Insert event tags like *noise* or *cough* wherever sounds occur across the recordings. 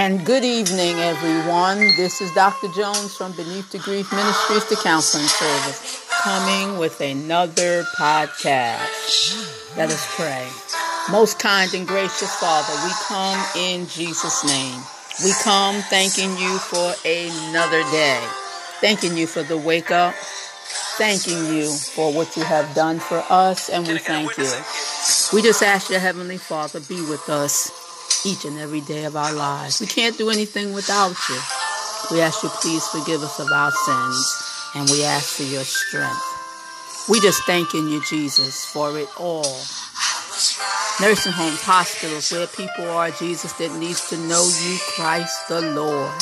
And good evening, everyone. This is Dr. Jones from Beneath the Grief Ministries, the counseling service, coming with another podcast. Let us pray. Most kind and gracious Father, we come in Jesus' name. We come thanking you for another day, thanking you for the wake up, thanking you for what you have done for us, and we thank you. We just ask your Heavenly Father, be with us each and every day of our lives. We can't do anything without you. We ask you, please forgive us of our sins, and we ask for your strength. We just thanking you, Jesus, for it all. Nursing homes, hospitals, where people are, Jesus, that needs to know you, Christ the Lord.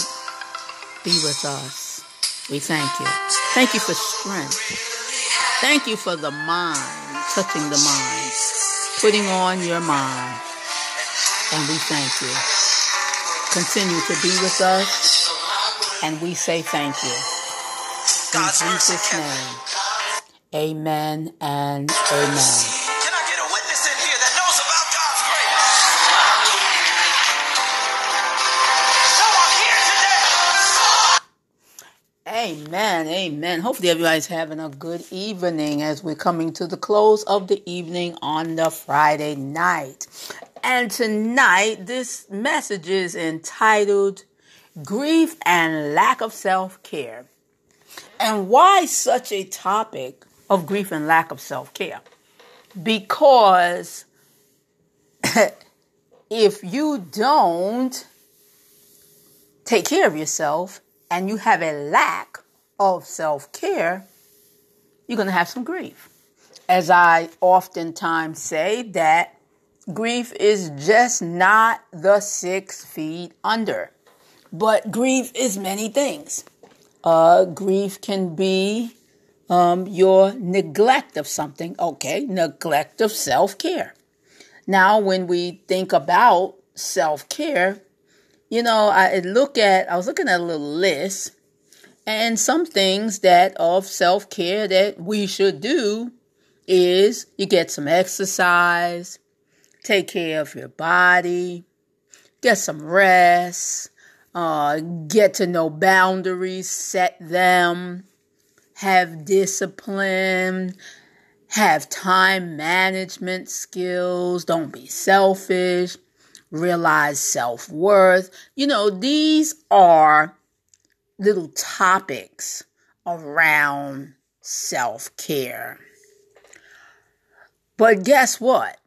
Be with us. We thank you. Thank you for strength. Thank you for the mind, touching the mind, putting on your mind and we thank you. Continue to be with us, and we say thank you. In Jesus' name, amen and amen. Can I get a witness in here that knows about God's grace? Someone here today. Amen, amen. Hopefully, everybody's having a good evening as we're coming to the close of the evening on the Friday night. And tonight, this message is entitled Grief and Lack of Self Care. And why such a topic of grief and lack of self care? Because *laughs* if you don't take care of yourself and you have a lack of self care, you're going to have some grief. As I oftentimes say, that grief is just not the six feet under. But grief is many things. Uh, grief can be um, your neglect of something. Okay, neglect of self care. Now, when we think about self care, you know, I look at, I was looking at a little list and some things that of self care that we should do is you get some exercise, take care of your body, get some rest, uh, get to know boundaries, set them, have discipline, have time management skills, don't be selfish, realize self worth. You know, these are little topics around self care. But guess what?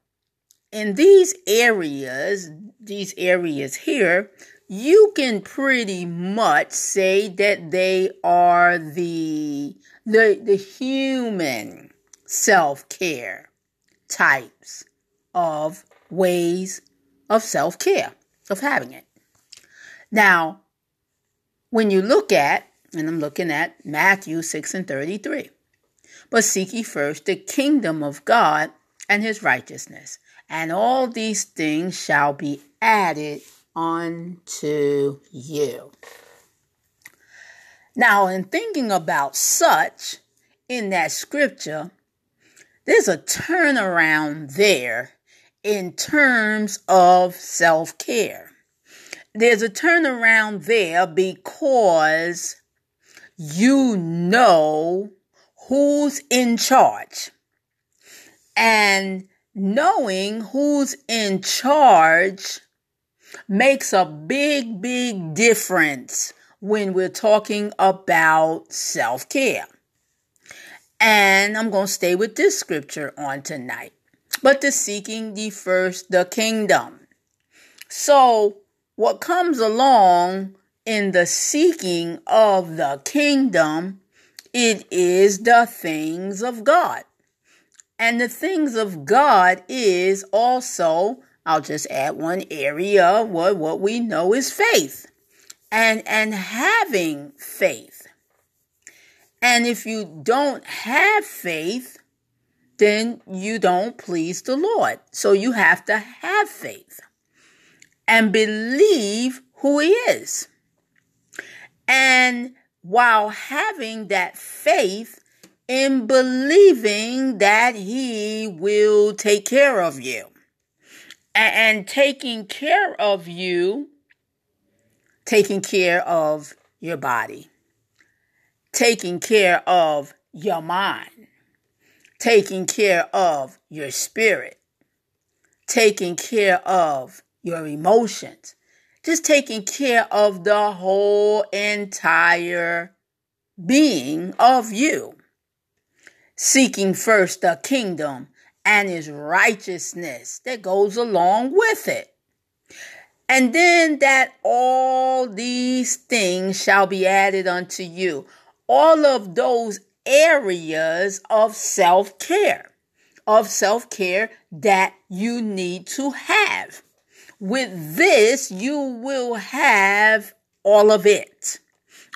In these areas, these areas here, you can pretty much say that they are the the, the human self-care types of ways of self-care, of having it. Now, when you look at, and I'm looking at Matthew 6 and 33, but seek ye first the kingdom of God and his righteousness and all these things shall be added unto you. Now, in thinking about such in that scripture, there's a turnaround there in terms of self care. There's a turnaround there because you know who's in charge. And knowing who's in charge makes a big, big difference when we're talking about self care. And I'm going to stay with this scripture on tonight. But the seeking the first the kingdom. So, what comes along in the seeking of the kingdom, it is the things of God. And the things of God is also, I'll just add one area, what, what we know is faith. And, and having faith. And if you don't have faith, then you don't please the Lord. So you have to have faith and believe who He is. And while having that faith in believing that He will take care of you. And, taking care of you, taking care of your body, taking care of your mind, taking care of your spirit, taking care of your emotions, just taking care of the whole entire being of you. Seeking first the kingdom and his righteousness that goes along with it. And then that all these things shall be added unto you. All of those areas of self care, of self care that you need to have. With this, you will have all of it.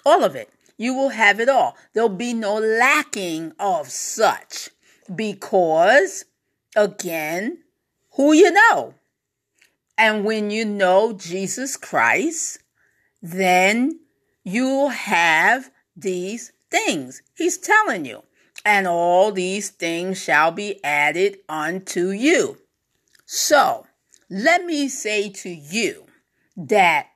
All of it. You will have it all. There'll be no lacking of such because, again, who you know. And when you know Jesus Christ, then you'll have these things. He's telling you. And all these things shall be added unto you. So, let me say to you that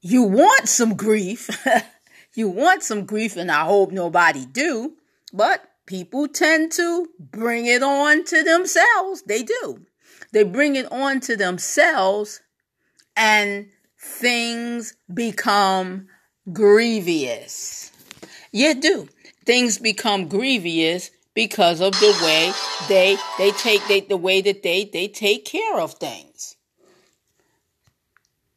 you want some grief. *laughs* you want some grief, and I hope nobody do, but people tend to bring it on to themselves. They do. They bring it on to themselves, and things become grievous. You do. Things become grievous because of the way they they take they, the way that they they take care of things.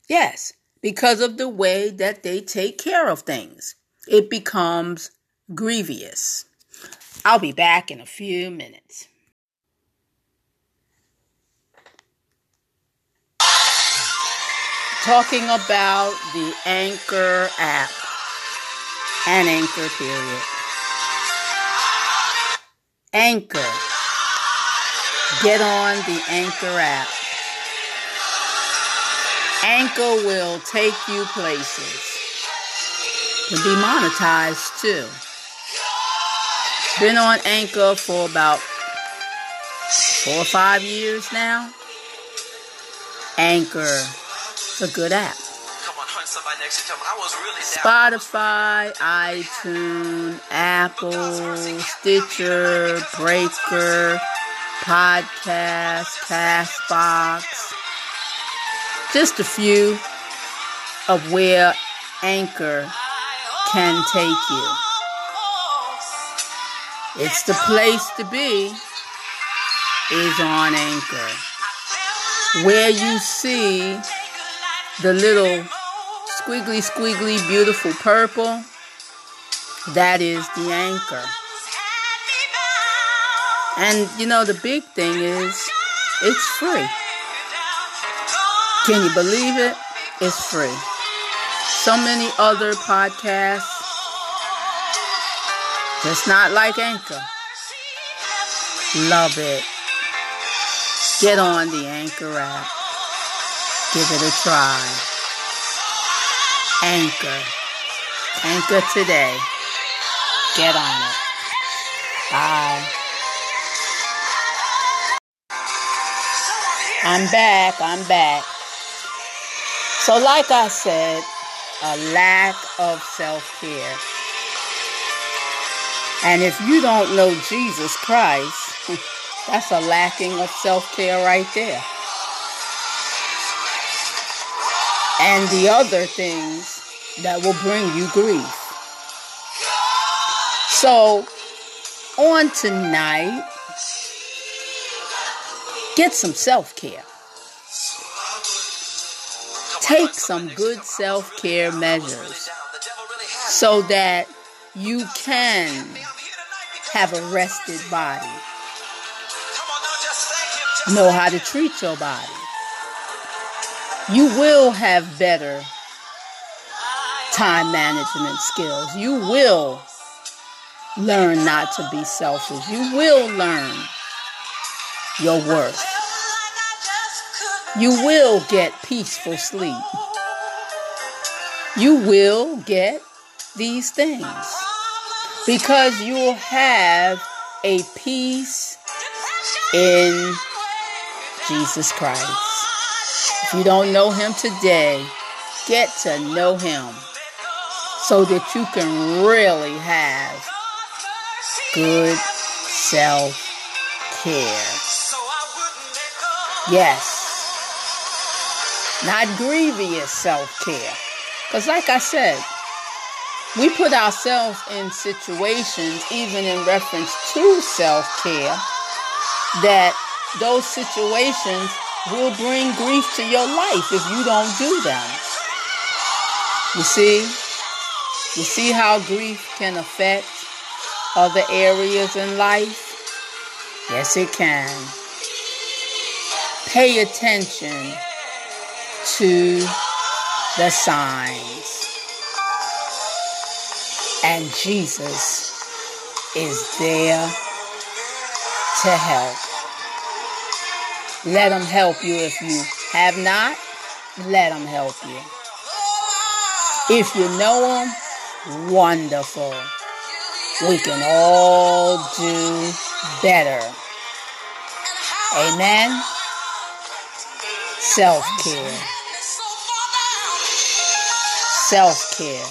Yes, because of the way that they take care of things. It becomes grievous. I'll be back in a few minutes. Talking about the Anchor app and Anchor period. Anchor. Get on the Anchor app. Anchor will take you places. Can be monetized too. Been on Anchor for about four or five years now. Anchor, it's a good app. Spotify, iTunes, Apple, Stitcher, Breaker, Podcast, Castbox. Just a few of where Anchor can take you. It's the place to be is on Anchor. Where you see the little squiggly, squiggly, beautiful purple, that is the anchor. And you know, the big thing is it's free. Can you believe it? It's free. So many other podcasts, just not like Anchor. Love it. Get on the Anchor app. Give it a try. Anchor. Anchor today. Get on it. Bye. I'm back. I'm back. So, like I said, a lack of self care. And if you don't know Jesus Christ, *laughs* that's a lacking of self care right there. and the other things that will bring you grief. So, on tonight, get some self care. Take some good self care measures so that you can have a rested body. Know how to treat your body you will have better time management skills. You will learn not to be selfish. You will learn your worth. You will get peaceful sleep. You will get these things because you'll have a peace in Jesus Christ. If you don't know Him today, get to know Him so that you can really have good self care. Yes. Not grievous self care. Because, like I said, we put ourselves in situations, even in reference to self care, that those situations will bring grief to your life if you don't do them. You see? You see how grief can affect other areas in life? Yes, it can. Pay attention to the signs. And Jesus is there to help. Let him help you if you have not. Let him help you. If you know him, wonderful. We can all do better. Amen. Self care. Self care.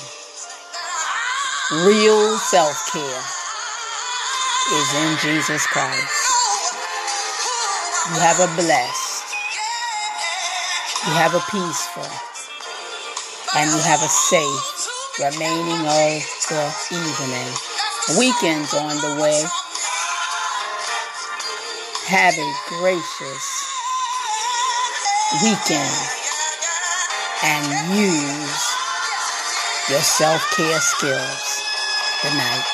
Real self care is in Jesus Christ. You have a blessed, you have a peaceful, and you have a safe remaining of the evening. Weekends on the way. Have a gracious weekend and use your self care skills. Good night.